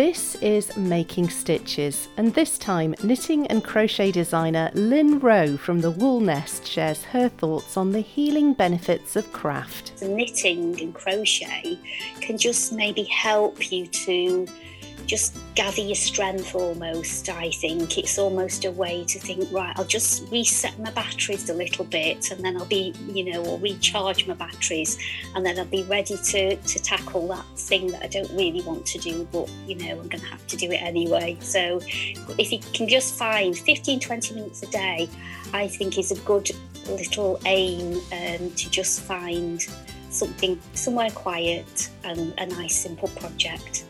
This is Making Stitches, and this time knitting and crochet designer Lynn Rowe from the Wool Nest shares her thoughts on the healing benefits of craft. Knitting and crochet can just maybe help you to just gather your strength almost. I think it's almost a way to think, right, I'll just reset my batteries a little bit and then I'll be, you know, or recharge my batteries and then I'll be ready to, to tackle that thing that I don't really want to do, but, you know, I'm going to have to do it anyway. So if you can just find 15, 20 minutes a day, I think is a good little aim um, to just find something somewhere quiet and a nice simple project.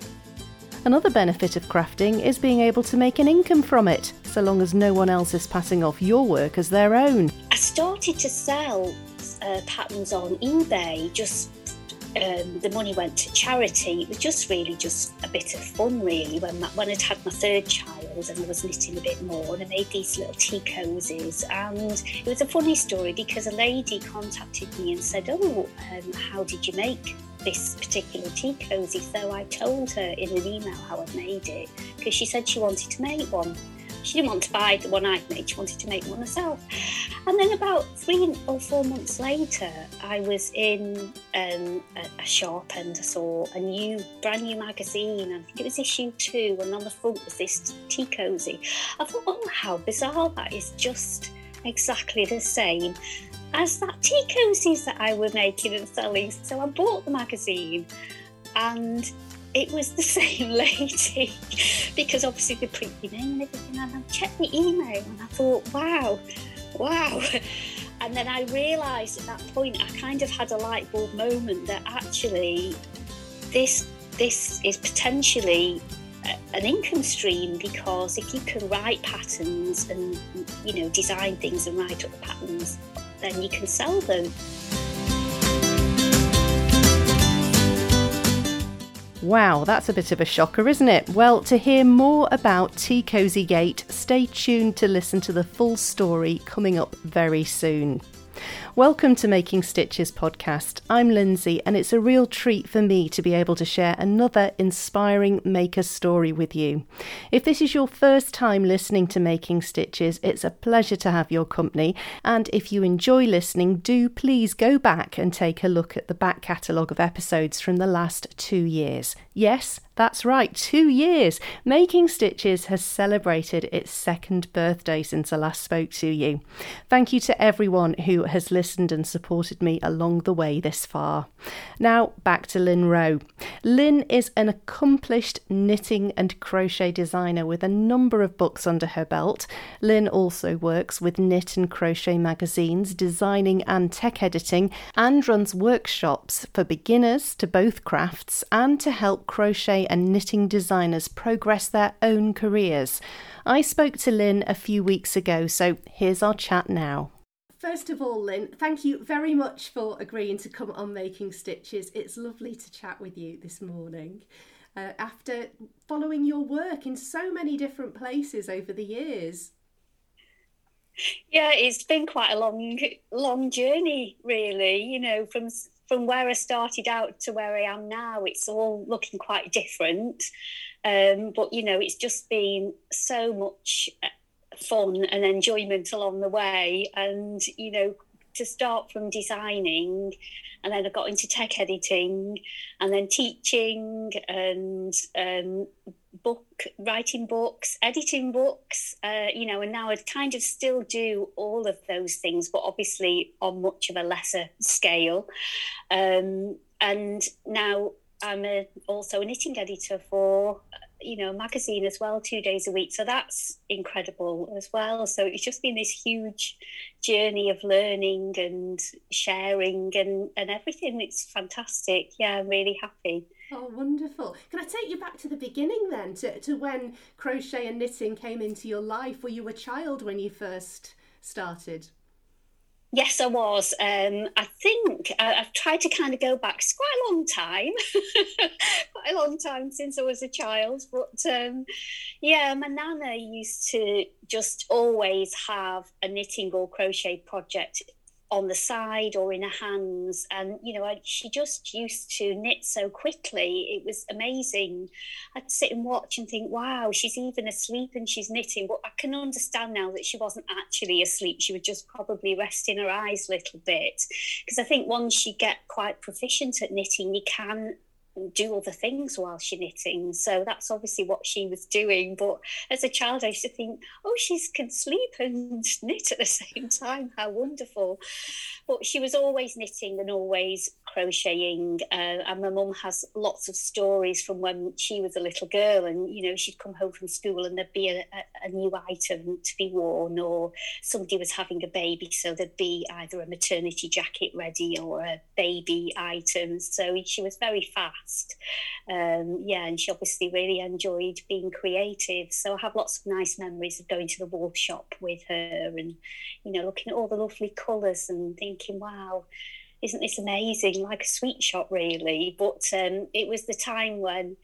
Another benefit of crafting is being able to make an income from it, so long as no one else is passing off your work as their own. I started to sell uh, patterns on eBay just um, the money went to charity. It was just really just a bit of fun, really. When when I'd had my third child and I was knitting a bit more, and I made these little tea cozies. And it was a funny story because a lady contacted me and said, "Oh, um, how did you make this particular tea cozy. So I told her in an email how I'd made it because she said she wanted to make one. She didn't want to buy the one I'd made, she wanted to make one herself. And then about three or four months later, I was in um, a, a, shop and I saw a new, brand new magazine. I think it was issue two, and on the front was this tea cozy. I thought, oh, how bizarre that is just exactly the same as that tea cozies that I were making and selling. So I bought the magazine and it was the same lady because obviously they print your name and everything. And I checked the email and I thought, wow, wow. And then I realised at that point, I kind of had a light bulb moment that actually this this is potentially an income stream because if you can write patterns and you know design things and write up the patterns then you can sell them. Wow, that's a bit of a shocker, isn't it? Well, to hear more about Tea Cozy Gate, stay tuned to listen to the full story coming up very soon. Welcome to Making Stitches podcast. I'm Lindsay, and it's a real treat for me to be able to share another inspiring maker story with you. If this is your first time listening to Making Stitches, it's a pleasure to have your company. And if you enjoy listening, do please go back and take a look at the back catalogue of episodes from the last two years. Yes, that's right, two years. Making Stitches has celebrated its second birthday since I last spoke to you. Thank you to everyone who has listened and supported me along the way this far. Now, back to Lynn Rowe. Lynn is an accomplished knitting and crochet designer with a number of books under her belt. Lynn also works with Knit and Crochet magazines, designing and tech editing, and runs workshops for beginners to both crafts and to help crochet and knitting designers progress their own careers. I spoke to Lynn a few weeks ago, so here's our chat now. First of all, Lynn, thank you very much for agreeing to come on Making Stitches. It's lovely to chat with you this morning. Uh, after following your work in so many different places over the years. Yeah, it's been quite a long, long journey, really. You know, from from where I started out to where I am now, it's all looking quite different. Um, but you know, it's just been so much uh, fun and enjoyment along the way. And you know, to start from designing, and then I got into tech editing, and then teaching, and um, book writing books editing books uh, you know and now i kind of still do all of those things but obviously on much of a lesser scale. Um, and now i'm a, also a knitting editor for you know magazine as well two days a week so that's incredible as well so it's just been this huge journey of learning and sharing and and everything it's fantastic yeah i'm really happy Oh, wonderful. Can I take you back to the beginning then, to, to when crochet and knitting came into your life? Were you a child when you first started? Yes, I was. Um, I think I, have tried to kind of go back. It's quite a long time, quite a long time since I was a child. But um, yeah, my nana used to just always have a knitting or crochet project on the side or in her hands. And, you know, I, she just used to knit so quickly. It was amazing. I'd sit and watch and think, wow, she's even asleep and she's knitting. But I can understand now that she wasn't actually asleep. She was just probably resting her eyes a little bit. Because I think once you get quite proficient at knitting, you can do other things while she's knitting. So that's obviously what she was doing. But as a child, I used to think, oh, she can sleep and knit at the same time. How wonderful. But she was always knitting and always crocheting. Uh, and my mum has lots of stories from when she was a little girl. And, you know, she'd come home from school and there'd be a, a, a new item to be worn, or somebody was having a baby. So there'd be either a maternity jacket ready or a baby item. So she was very fast. Um, yeah, and she obviously really enjoyed being creative. So I have lots of nice memories of going to the wool shop with her and, you know, looking at all the lovely colours and thinking, wow, isn't this amazing? Like a sweet shop, really. But um, it was the time when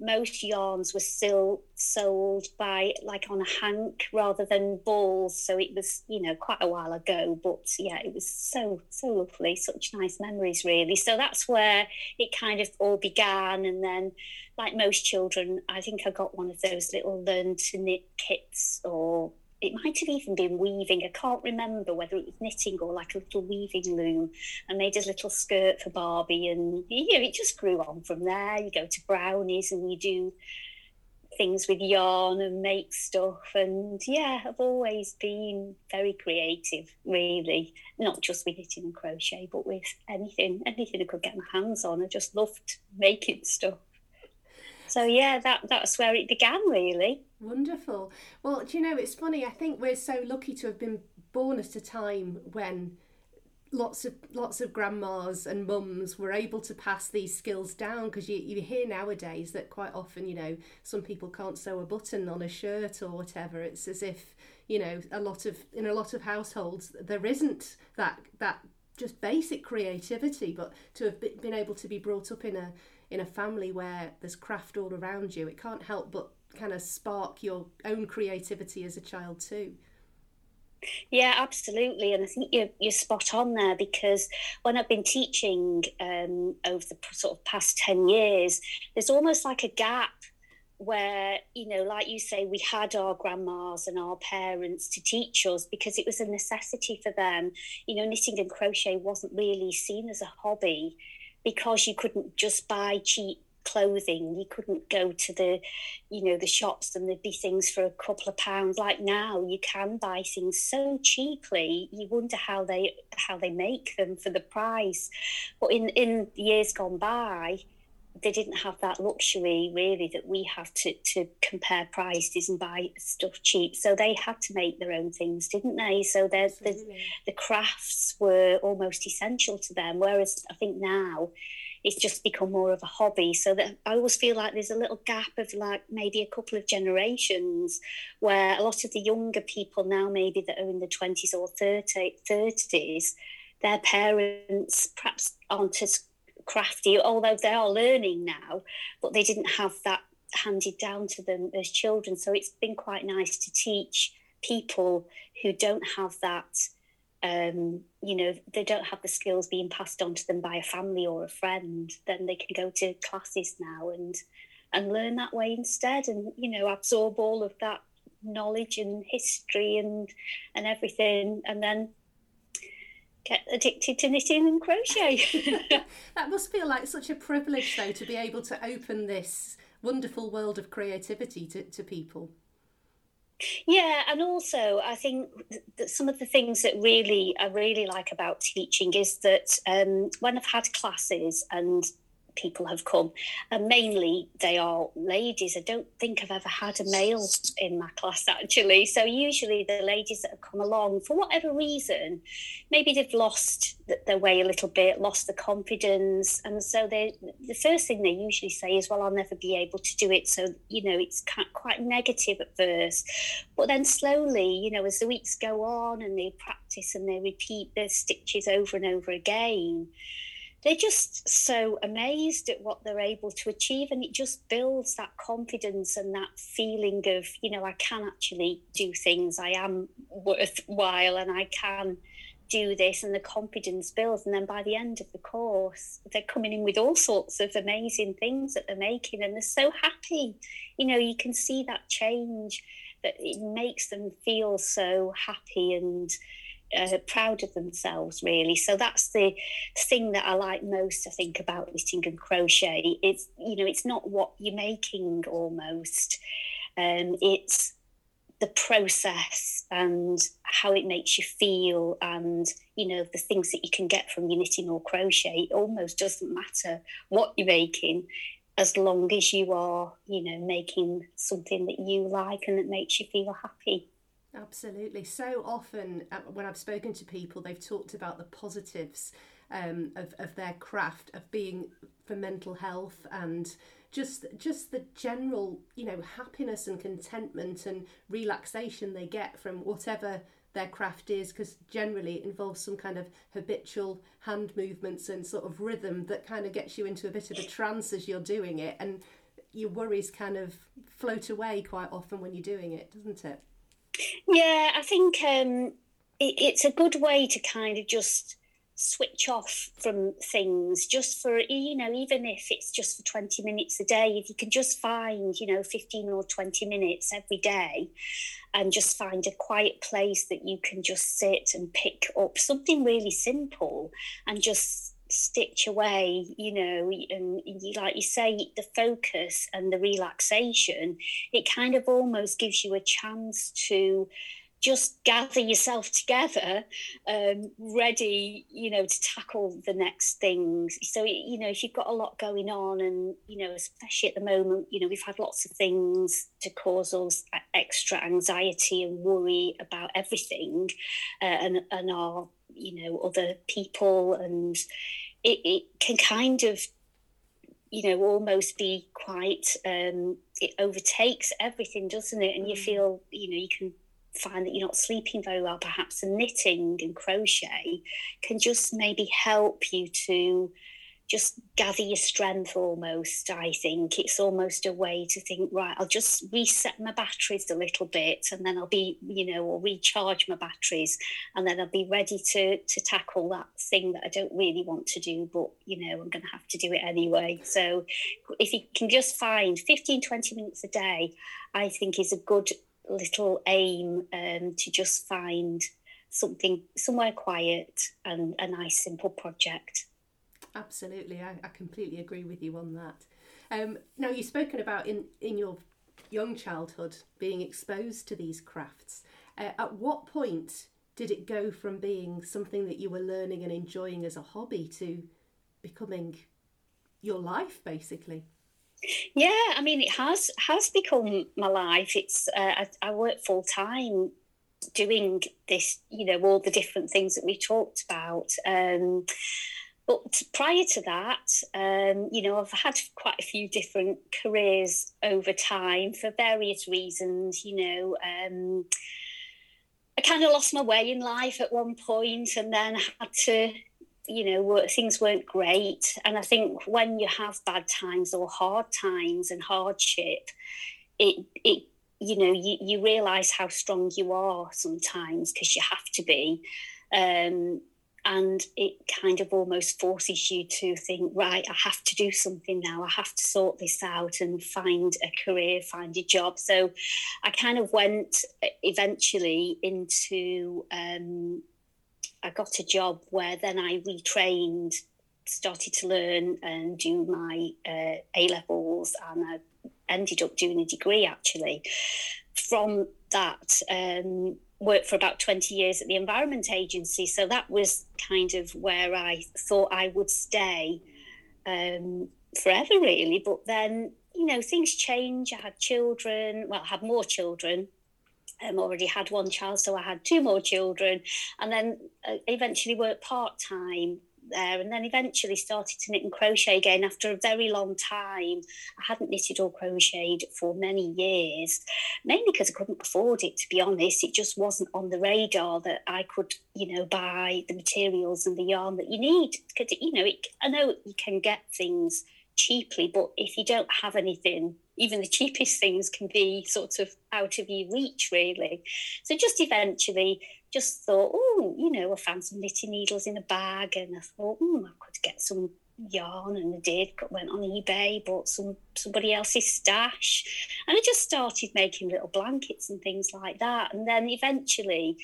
most yarns were still sold by like on a hank rather than balls. So it was, you know, quite a while ago. But yeah, it was so, so lovely. Such nice memories, really. So that's where it kind of all began. And then, like most children, I think I got one of those little learn to knit kits or it might have even been weaving. I can't remember whether it was knitting or like a little weaving loom. I made a little skirt for Barbie, and you know, it just grew on from there. You go to brownies and you do things with yarn and make stuff. And yeah, I've always been very creative, really, not just with knitting and crochet, but with anything, anything I could get my hands on. I just loved making stuff. So yeah, that that's where it began, really. Wonderful. Well, do you know, it's funny. I think we're so lucky to have been born at a time when lots of lots of grandmas and mums were able to pass these skills down because you, you hear nowadays that quite often you know some people can't sew a button on a shirt or whatever it's as if you know a lot of in a lot of households there isn't that that just basic creativity but to have been able to be brought up in a in a family where there's craft all around you it can't help but kind of spark your own creativity as a child too. Yeah, absolutely. And I think you're, you're spot on there because when I've been teaching um, over the sort of past 10 years, there's almost like a gap where, you know, like you say, we had our grandmas and our parents to teach us because it was a necessity for them. You know, knitting and crochet wasn't really seen as a hobby because you couldn't just buy cheap clothing. You couldn't go to the, you know, the shops and there'd be things for a couple of pounds. Like now, you can buy things so cheaply. You wonder how they how they make them for the price. But in in years gone by, they didn't have that luxury really that we have to to compare prices and buy stuff cheap. So they had to make their own things, didn't they? So the the crafts were almost essential to them. Whereas I think now it's just become more of a hobby. So that I always feel like there's a little gap of like maybe a couple of generations where a lot of the younger people now, maybe that are in the 20s or 30, 30s, their parents perhaps aren't as crafty, although they are learning now, but they didn't have that handed down to them as children. So it's been quite nice to teach people who don't have that um, you know, they don't have the skills being passed on to them by a family or a friend, then they can go to classes now and and learn that way instead, and you know, absorb all of that knowledge and history and and everything, and then get addicted to knitting and crochet. that must feel like such a privilege, though, to be able to open this wonderful world of creativity to, to people. Yeah, and also I think that some of the things that really I really like about teaching is that um, when I've had classes and people have come. And mainly they are ladies. I don't think I've ever had a male in my class actually. So usually the ladies that have come along for whatever reason, maybe they've lost their way a little bit, lost the confidence, and so they the first thing they usually say is, "Well, I'll never be able to do it." So you know it's quite negative at first, but then slowly, you know, as the weeks go on and they practice and they repeat their stitches over and over again they're just so amazed at what they're able to achieve and it just builds that confidence and that feeling of you know i can actually do things i am worthwhile and i can do this and the confidence builds. And then by the end of the course they're coming in with all sorts of amazing things that they're making and they're so happy. You know you can see that change that it makes them feel so happy and uh, proud of themselves really. So that's the thing that i like most i think about knitting and crochet. It's you know it's not what you're making almost. Um, it's the process and how it makes you feel and you know the things that you can get from your knitting or crochet. It almost doesn't matter what you're making as long as you are you know making something that you like and that makes you feel happy absolutely. So often uh, when i've spoken to people they've talked about the positives um, of, of their craft of being for mental health and just just the general you know happiness and contentment and relaxation they get from whatever their craft is because generally it involves some kind of habitual hand movements and sort of rhythm that kind of gets you into a bit of a trance as you're doing it and your worries kind of float away quite often when you're doing it doesn't it yeah i think um, it, it's a good way to kind of just switch off from things just for you know even if it's just for 20 minutes a day if you can just find you know 15 or 20 minutes every day and just find a quiet place that you can just sit and pick up something really simple and just stitch away you know and you, like you say the focus and the relaxation it kind of almost gives you a chance to just gather yourself together, um, ready, you know, to tackle the next things. So, you know, if you've got a lot going on, and you know, especially at the moment, you know, we've had lots of things to cause us extra anxiety and worry about everything, uh, and and our, you know, other people, and it, it can kind of you know almost be quite um it overtakes everything doesn't it and mm. you feel you know you can find that you're not sleeping very well, perhaps, and knitting and crochet can just maybe help you to just gather your strength almost. I think it's almost a way to think, right, I'll just reset my batteries a little bit and then I'll be, you know, or recharge my batteries and then I'll be ready to to tackle that thing that I don't really want to do, but you know, I'm gonna have to do it anyway. So if you can just find 15, 20 minutes a day, I think is a good little aim um, to just find something somewhere quiet and a nice simple project. Absolutely, I, I completely agree with you on that. Um, now you've spoken about in in your young childhood being exposed to these crafts. Uh, at what point did it go from being something that you were learning and enjoying as a hobby to becoming your life, basically? Yeah, I mean, it has has become my life. It's uh, I, I work full time doing this, you know, all the different things that we talked about. Um, but prior to that, um, you know, I've had quite a few different careers over time for various reasons. You know, um, I kind of lost my way in life at one point, and then had to you know things weren't great and i think when you have bad times or hard times and hardship it it you know you, you realize how strong you are sometimes because you have to be um, and it kind of almost forces you to think right i have to do something now i have to sort this out and find a career find a job so i kind of went eventually into um, I got a job where then I retrained, started to learn and do my uh, A levels, and I ended up doing a degree actually. From that, um, worked for about 20 years at the Environment Agency. So that was kind of where I thought I would stay um, forever, really. But then, you know, things change. I had children, well, I had more children um, already had one child, so I had two more children, and then uh, eventually worked part time there, and then eventually started to knit and crochet again after a very long time. I hadn't knitted or crocheted for many years, mainly because I couldn't afford it. To be honest, it just wasn't on the radar that I could, you know, buy the materials and the yarn that you need. Because you know, it, I know you can get things cheaply, but if you don't have anything, even the cheapest things can be sort of out of your reach, really. So just eventually just thought, oh, you know, I found some knitting needles in a bag, and I thought, hmm, I could get some yarn, and I did. Went on eBay, bought some somebody else's stash, and I just started making little blankets and things like that. And then eventually,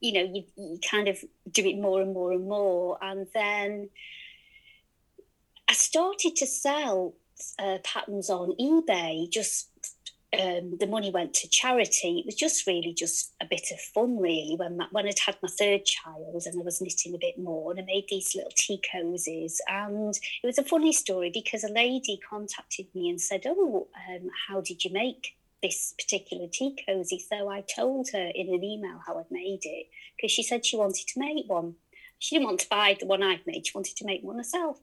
you know, you, you kind of do it more and more and more, and then I started to sell uh, patterns on eBay just um, the money went to charity. It was just really just a bit of fun, really. When my, when I'd had my third child and I was knitting a bit more, and I made these little tea cozies, and it was a funny story because a lady contacted me and said, "Oh, um, how did you make this particular tea cozy?" So I told her in an email how I'd made it because she said she wanted to make one she didn't want to buy the one I'd made. She wanted to make one herself.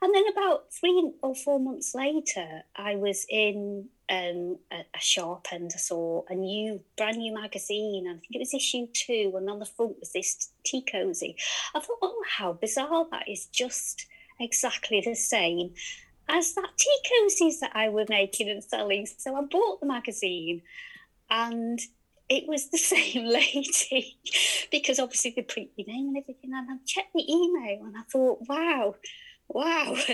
And then about three or four months later, I was in um, a, a, shop and I saw a new, brand new magazine. I think it was issue two, and on the front was this tea cozy. I thought, oh, how bizarre that is! Just exactly the same as that tea cozies that I were making and selling. So I bought the magazine, and it was the same lady because obviously they print your name and everything. And I checked the email and I thought, wow, wow.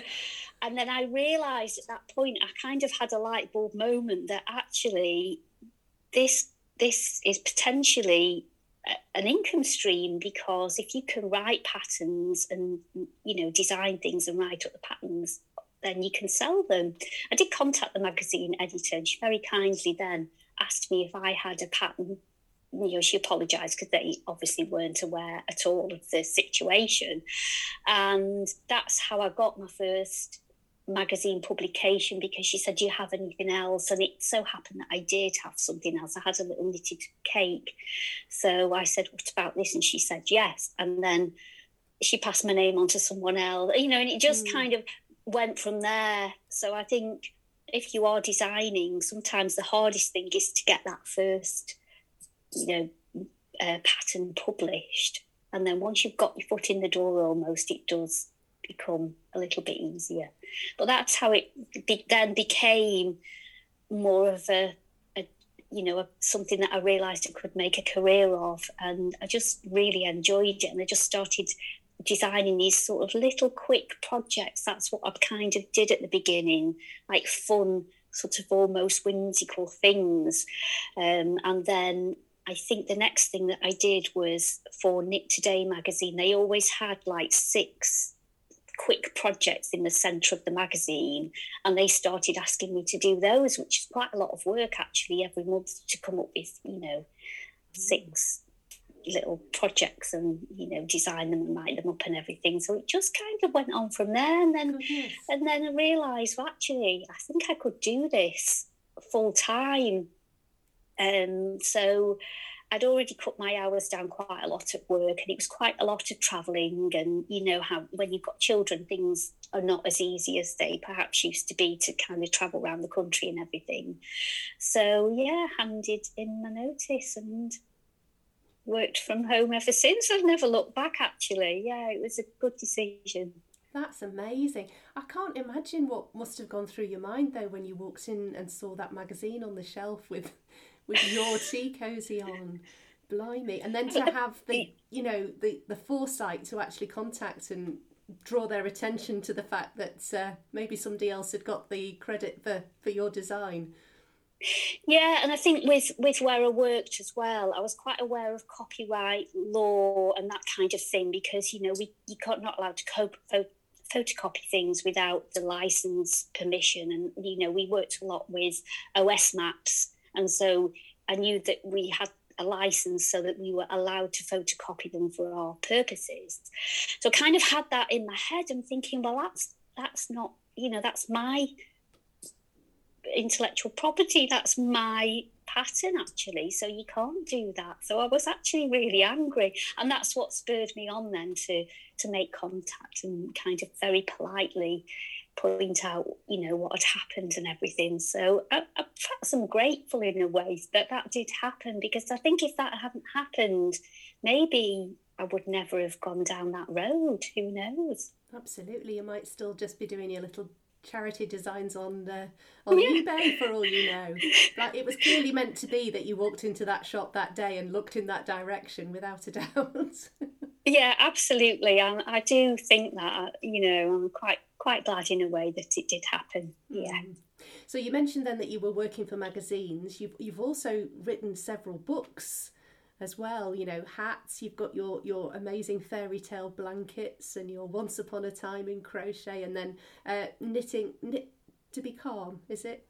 And then I realised at that point, I kind of had a light bulb moment that actually this this is potentially an income stream because if you can write patterns and you know design things and write up the patterns then you can sell them i did contact the magazine editor and she very kindly then asked me if I had a pattern. You know, she apologised because they obviously weren't aware at all of the situation. And that's how I got my first magazine publication because she said, Do you have anything else? And it so happened that I did have something else. I had a little knitted cake. So I said, What about this? And she said, Yes. And then she passed my name on to someone else, you know, and it just mm. kind of went from there. So I think if you are designing, sometimes the hardest thing is to get that first, you know, uh, pattern published. And then once you've got your foot in the door, almost it does become a little bit easier. But that's how it be- then became more of a, a you know, a, something that I realised I could make a career of, and I just really enjoyed it. And I just started designing these sort of little quick projects. That's what I kind of did at the beginning, like fun, sort of almost whimsical things. Um, and then I think the next thing that I did was for Knit Today magazine. They always had like six quick projects in the centre of the magazine, and they started asking me to do those, which is quite a lot of work actually every month to come up with, you know, six little projects and you know design them and light them up and everything so it just kind of went on from there and then Goodness. and then i realized well actually i think i could do this full time um so I'd already cut my hours down quite a lot at work, and it was quite a lot of travelling. And you know how when you've got children, things are not as easy as they perhaps used to be to kind of travel around the country and everything. So yeah, handed in my notice and worked from home ever since. I've never looked back actually. Yeah, it was a good decision. That's amazing. I can't imagine what must have gone through your mind though when you walked in and saw that magazine on the shelf with with your tea cozy on. Blimey. And then to have the you know, the, the foresight to actually contact and draw their attention to the fact that uh, maybe somebody else had got the credit for, for your design. Yeah, and I think with with where I worked as well, I was quite aware of copyright law and that kind of thing because you know we you can't not allowed to co- photocopy things without the license permission, and you know we worked a lot with OS maps, and so I knew that we had a license so that we were allowed to photocopy them for our purposes. So I kind of had that in my head and thinking, well, that's that's not you know that's my intellectual property. That's my pattern, actually. So you can't do that. So I was actually really angry, and that's what spurred me on then to to make contact and kind of very politely point out, you know, what had happened and everything. So I, I, perhaps I'm grateful in a way that that did happen because I think if that hadn't happened, maybe I would never have gone down that road. Who knows? Absolutely, you might still just be doing your little charity designs on uh, on yeah. eBay for all you know. Like it was clearly meant to be that you walked into that shop that day and looked in that direction without a doubt. yeah, absolutely. And I do think that you know I'm quite quite glad in a way that it did happen. Yeah. Mm. So you mentioned then that you were working for magazines. You've you've also written several books as well. You know, hats. You've got your your amazing fairy tale blankets and your Once Upon a Time in crochet, and then uh, knitting. Knit to be calm. Is it?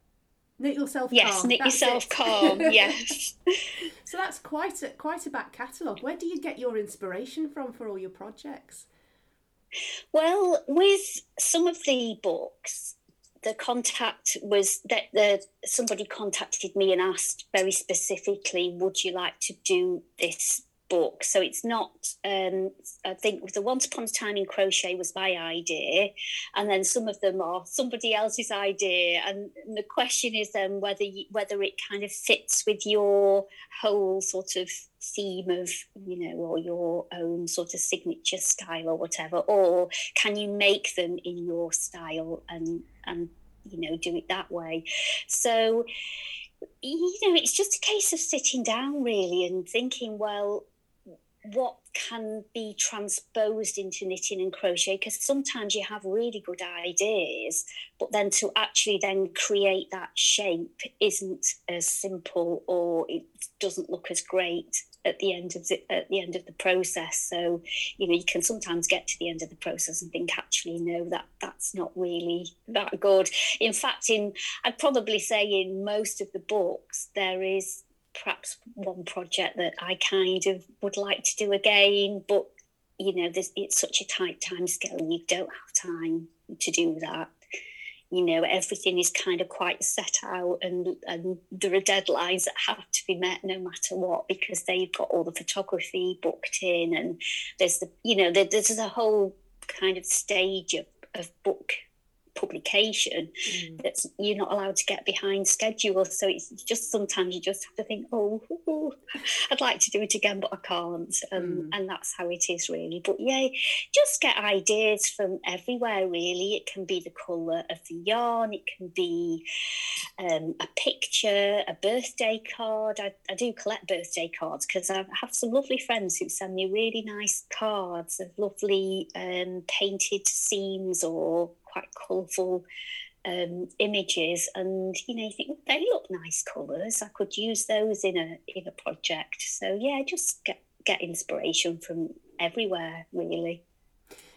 Knit yourself yes, calm. knit that's yourself it. calm. Yes. so that's quite a quite a back catalogue. Where do you get your inspiration from for all your projects? Well, with some of the books, the contact was that the somebody contacted me and asked very specifically, "Would you like to do this book?" So it's not. Um, I think the Once Upon a Time in Crochet was my idea, and then some of them are somebody else's idea. And the question is then whether you, whether it kind of fits with your whole sort of theme of you know or your own sort of signature style or whatever or can you make them in your style and and you know do it that way? So you know it's just a case of sitting down really and thinking well what can be transposed into knitting and crochet? Because sometimes you have really good ideas but then to actually then create that shape isn't as simple or it doesn't look as great at the end of the at the end of the process. So you know you can sometimes get to the end of the process and think actually no that that's not really that good. In fact, in I'd probably say in most of the books there is perhaps one project that I kind of would like to do again, but you know there's it's such a tight time scale and you don't have time to do that you know everything is kind of quite set out and and there are deadlines that have to be met no matter what because they've got all the photography booked in and there's the you know there's a whole kind of stage of, of book publication mm. that's you're not allowed to get behind schedule. So it's just sometimes you just have to think oh, i'd like to do it again but i can't. Um, mm. and that's how it is really. But yeah just get ideas from everywhere really. It can be the color of the yarn. It can be um, a picture a birthday card. I, I do collect birthday cards because i have some lovely friends who send me really nice cards of lovely um, painted seams or quite colourful um, images, and you know, you think they look nice colours. I could use those in a in a project. So yeah, just get get inspiration from everywhere, really.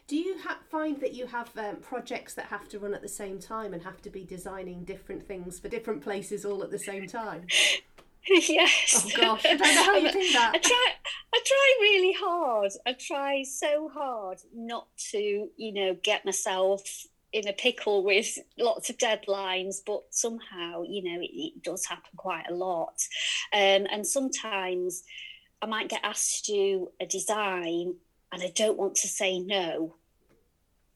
Do you ha- find that you have um, projects that have to run at the same time and have to be designing different things for different places all at the same time? yes. Oh gosh, I don't know how you do that. I try. I try really hard. I try so hard not to, you know, get myself in a pickle with lots of deadlines, but somehow, you know, it, it does happen quite a lot. Um, and sometimes I might get asked to do a design and I don't want to say no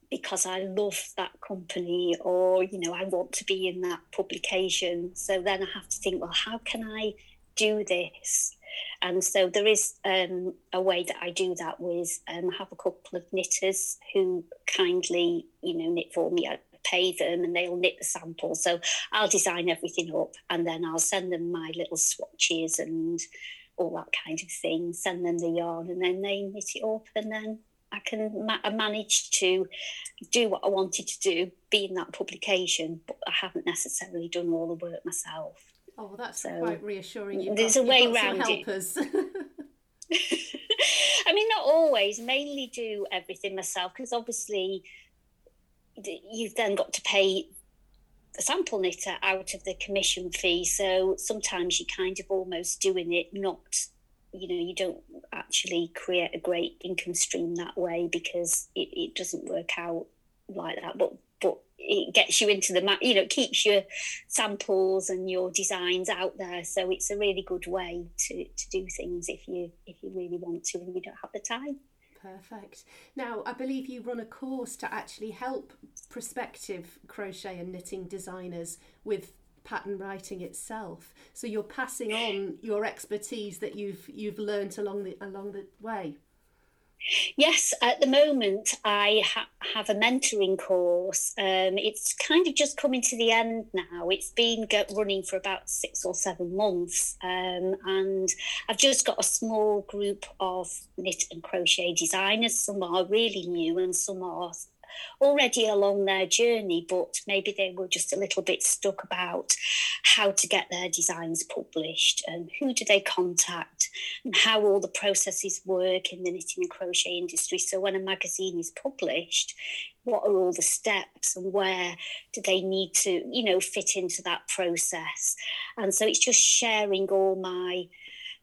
because I love that company or, you know, I want to be in that publication. So then I have to think, well, how can I do this? And so there is um, a way that I do that with um, I have a couple of knitters who kindly, you know, knit for me. I pay them and they'll knit the sample. So I'll design everything up and then I'll send them my little swatches and all that kind of thing, send them the yarn and then they knit it up and then I can ma- I manage to do what I wanted to do, be in that publication, but I haven't necessarily done all the work myself. Oh, well, that's so quite reassuring. You've there's got, a way around helpers. I mean, not always. Mainly do everything myself because obviously you've then got to pay the sample knitter out of the commission fee. So sometimes you're kind of almost doing it not, you know, you don't actually create a great income stream that way because it, it doesn't work out like that. But but it gets you into the you know keeps your samples and your designs out there. So it's a really good way to, to do things if you if you really want to and you don't have the time. Perfect. Now i believe you run a course to actually help prospective crochet and knitting designers with pattern writing itself. So you're passing on your expertise that you've you've learned along the along the way Yes, at the moment I ha- have a mentoring course. Um, it's kind of just coming to the end now. It's been go- running for about six or seven months, um, and I've just got a small group of knit and crochet designers. Some are really new, and some are already along their journey, but maybe they were just a little bit stuck about how to get their designs published and who do they contact how all the processes work in the knitting and crochet industry. So when a magazine is published, what are all the steps and where do they need to, you know, fit into that process? And so it's just sharing all my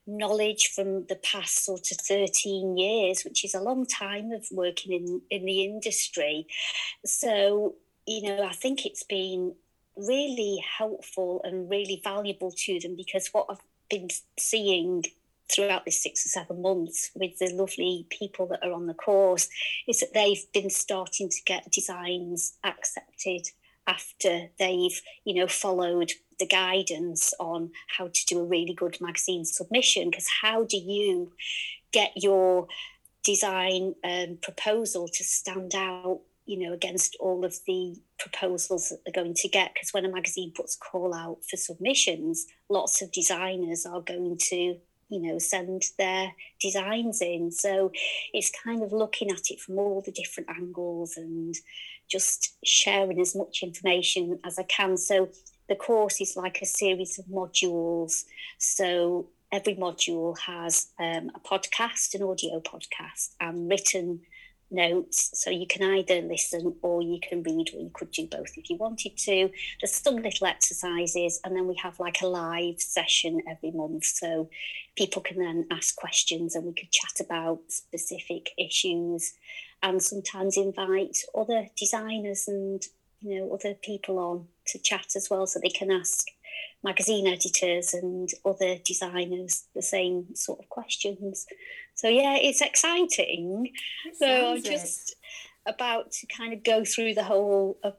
knowledge from the past sort of 13 years, which is a long time of working in, in the industry. So, you know, I think it's been really helpful and really valuable to them because what I've been seeing throughout this six or seven months with the lovely people that are on the course is that they've been starting to get designs accepted after they've you know followed the guidance on how to do a really good magazine submission. Because how do you get your design um, proposal to stand out you know against all of the proposals that they're going to get? Because when a magazine puts a call out for submissions lots of designers are going to you know send their designs in so it's kind of looking at it from all the different angles and just sharing as much information as i can so the course is like a series of modules. So every module has um, a podcast, an audio podcast, and written notes. So you can either listen or you can read, or you could do both if you wanted to. There's some little exercises, and then we have like a live session every month. So people can then ask questions and we could chat about specific issues and sometimes invite other designers and you know other people on to chat as well, so they can ask magazine editors and other designers the same sort of questions. So yeah, it's exciting. It so I'm just it. about to kind of go through the whole uh,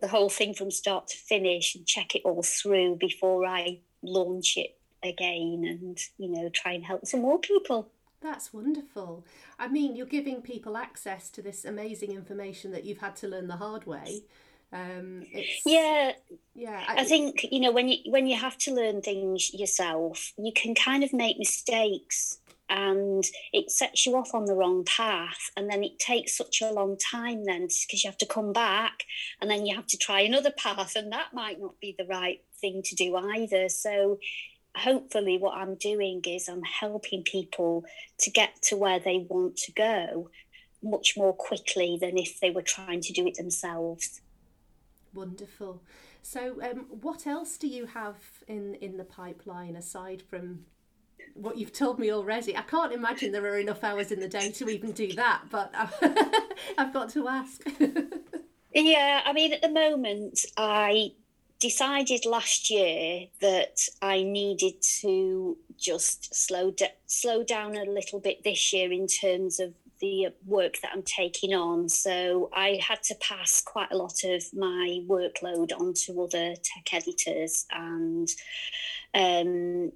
the whole thing from start to finish and check it all through before I launch it again and you know try and help some more people. That's wonderful. I mean, you're giving people access to this amazing information that you've had to learn the hard way um, yeah, yeah. I, I, think you know when you when you have to learn things yourself, you can kind of make mistakes, and it sets you off on the wrong path, and then it takes such a long time then because you have to come back, and then you have to try another path, and that might not be the right thing to do either. So hopefully what I'm doing is I'm helping people to get to where they want to go much more quickly than if they were trying to do it themselves. Wonderful. So, um, what else do you have in in the pipeline aside from what you've told me already? I can't imagine there are enough hours in the day to even do that, but I've got to ask. yeah, I mean, at the moment, I decided last year that I needed to just slow de- slow down a little bit this year in terms of the work that I'm taking on. So I had to pass quite a lot of my workload onto other tech editors and um,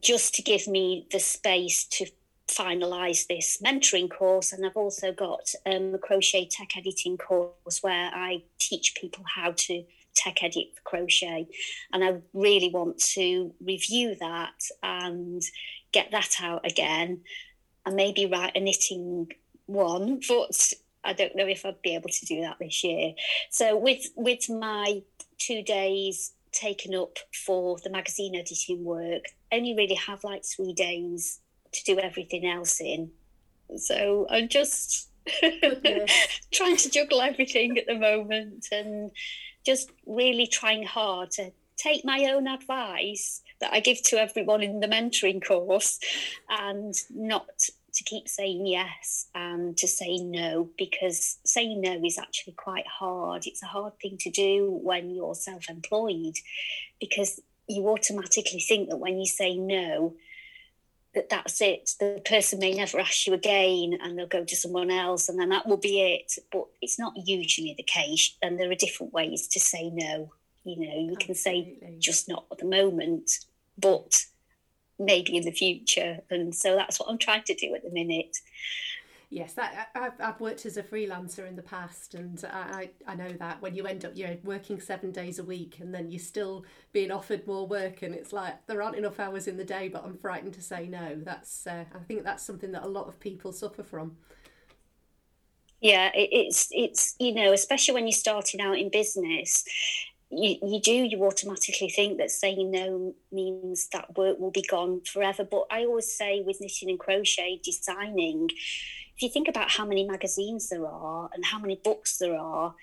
just to give me the space to finalize this mentoring course. And i've also got um, a crochet tech editing course where i teach people how to tech edit for crochet. And i really want to review that and get that out again. And maybe write a knitting one, but I don't know if I'd be able to do that this year. So with with my two days taken up for the magazine editing work, I only really have like three days to do everything else in. So I'm just trying to juggle everything at the moment and just really trying hard to take my own advice that I give to everyone in the mentoring course and not to keep saying yes and to say no because saying no is actually quite hard. It's a hard thing to do when you're self employed because you automatically think that when you say no, that that's it. The person may never ask you again and they'll go to someone else and then that will be it. But it's not usually the case. And there are different ways to say no. You know, you Absolutely. can say just not at the moment, but maybe in the future. And so that's what I'm trying to do at the minute. Yes, that, I've, I've worked as a freelancer in the past, and I, I know that when you end up you're working seven days a week, and then you're still being offered more work, and it's like there aren't enough hours in the day, but I'm frightened to say no. That's uh, I think that's something that a lot of people suffer from. Yeah, it, it's it's you know especially when you're starting out in business, you, you do you automatically think that saying no means that work will be gone forever. But I always say with knitting and crochet, designing if you think about how many magazines there are and how many books there are,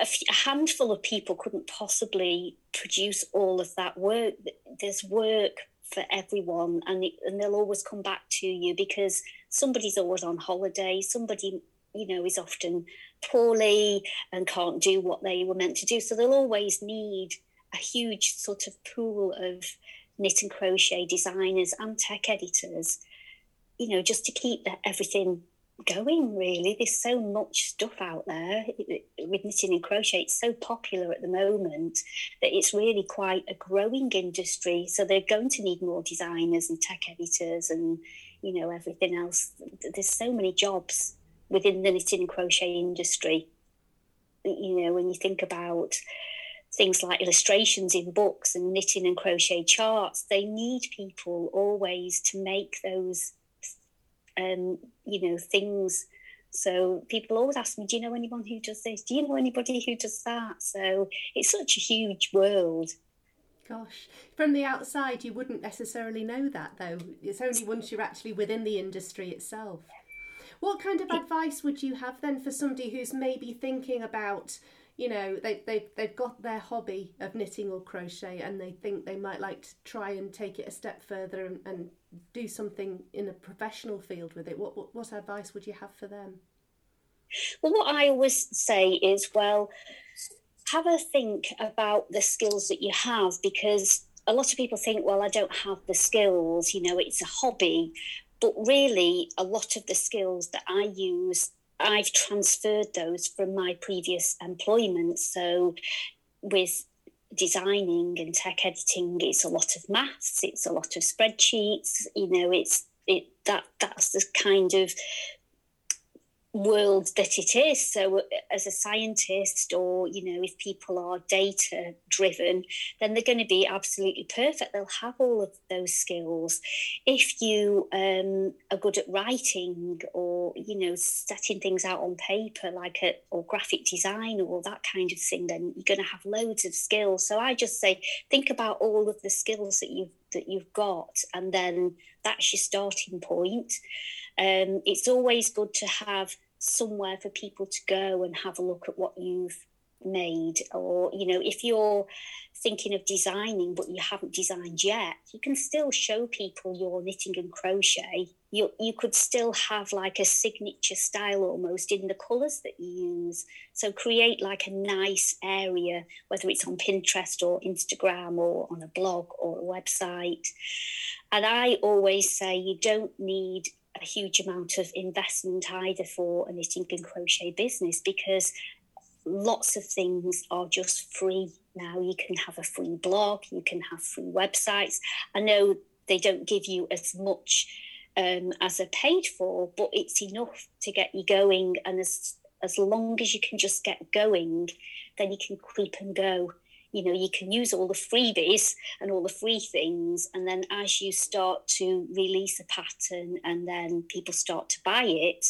a, handful of people couldn't possibly produce all of that work. There's work for everyone, and, it, and they'll always come back to you because somebody's always on holiday. Somebody, you know, is often poorly and can't do what they were meant to do. So they'll always need a huge sort of pool of knit and crochet designers and tech editors you know, just to keep everything going really. There's so much stuff out there with knitting and crochet. It's so popular at the moment that it's really quite a growing industry. So they're going to need more designers and tech editors and you know everything else. There's so many jobs within the knitting and crochet industry you know when you think about things like illustrations in books and knitting and crochet charts they need people always to make those um, you know, things. So people always ask me, do you know anyone who does this? Do you know anybody who does that? So it's such a huge world. Gosh, from the outside, you wouldn't necessarily know that though. It's only once you're actually within the industry itself. What kind of advice would you have then for somebody who's maybe thinking about you know they, they, they've got their hobby of knitting or crochet and they think they might like to try and take it a step further and, and do something in a professional field with it? What, what, what advice would you have for them? Well what i always say is well have a think about the skills that you have because a lot of people think well i don't have the skills you know it's a hobby but really a lot of the skills that i use I've transferred those from my previous employment. So, with designing and tech editing, it's a lot of maths, it's a lot of spreadsheets. You know, it's it that that's the kind of world that it is. So, as a scientist, or you know, if people are data driven, then they're going to be absolutely perfect. They'll have all of those skills. If you um, are good at writing, or you know, setting things out on paper, like a or graphic design, or that kind of thing, then you're going to have loads of skills. So, I just say, think about all of the skills that you've that you've got, and then that's your starting point. Um, it's always good to have somewhere for people to go and have a look at what you've made or you know if you're thinking of designing but you haven't designed yet you can still show people your knitting and crochet. You you could still have like a signature style almost in the colors that you use. So create like a nice area whether it's on Pinterest or Instagram or on a blog or a website. And I always say you don't need a huge amount of investment either for a knitting and crochet business because lots of things are just free now. You can have a free blog, you can have free websites. I know they don't give you as much um, as a paid for, but it's enough to get you going. And as as long as you can just get going, then you can creep and go you know you can use all the freebies and all the free things and then as you start to release a pattern and then people start to buy it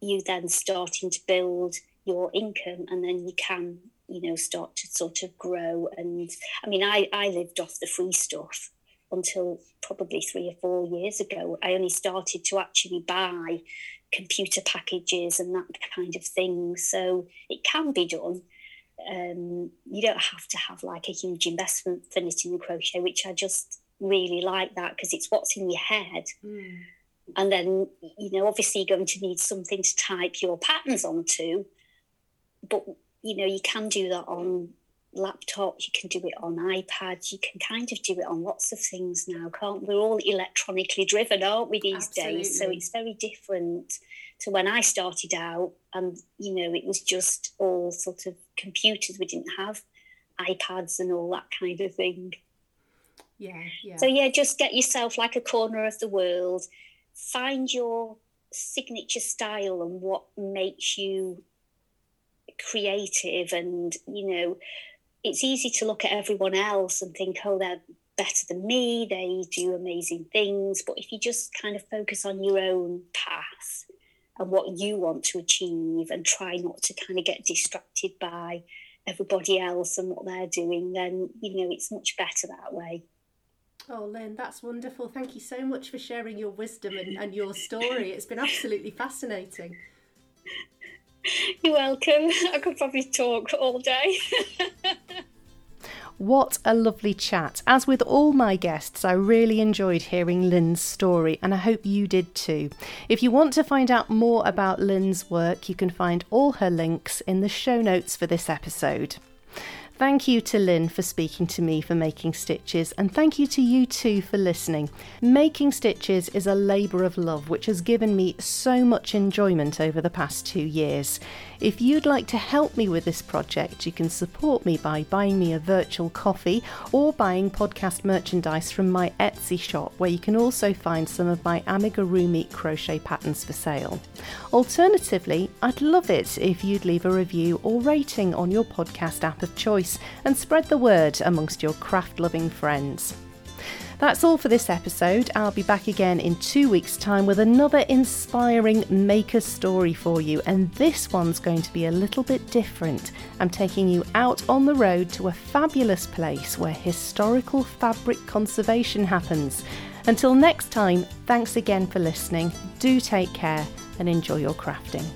you then starting to build your income and then you can you know start to sort of grow. And i mean i i lived off the free stuff until probably three or four years ago. I only started to actually buy computer packages and that kind of thing. So it can be done um, you don't have to have like a huge investment for knitting and crochet, which I just really like that because it's what's in your head. Mm. And then, you know, obviously you're going to need something to type your patterns onto, but, you know, you can do that on laptop, you can do it on iPads, you can kind of do it on lots of things now, can't we? We're all electronically driven, aren't we, these Absolutely. days? So it's very different to when I started out, and you know, it was just all sort of computers. We didn't have iPads and all that kind of thing. Yeah, yeah. So yeah, just get yourself like a corner of the world. Find your signature style and what makes you creative and you know it's easy to look at everyone else and think oh they're better than me they do amazing things but if you just kind of focus on your own path and what you want to achieve and try not to kind of get distracted by everybody else and what they're doing then you know it's much better that way Oh, Lynn, that's wonderful. Thank you so much for sharing your wisdom and, and your story. It's been absolutely fascinating. You're welcome. I could probably talk all day. What a lovely chat. As with all my guests, I really enjoyed hearing Lynn's story, and I hope you did too. If you want to find out more about Lynn's work, you can find all her links in the show notes for this episode. Thank you to Lynn for speaking to me for Making Stitches, and thank you to you too for listening. Making Stitches is a labour of love which has given me so much enjoyment over the past two years. If you'd like to help me with this project, you can support me by buying me a virtual coffee or buying podcast merchandise from my Etsy shop, where you can also find some of my amigurumi crochet patterns for sale. Alternatively, I'd love it if you'd leave a review or rating on your podcast app of choice and spread the word amongst your craft loving friends. That's all for this episode. I'll be back again in two weeks' time with another inspiring maker story for you, and this one's going to be a little bit different. I'm taking you out on the road to a fabulous place where historical fabric conservation happens. Until next time, thanks again for listening. Do take care and enjoy your crafting.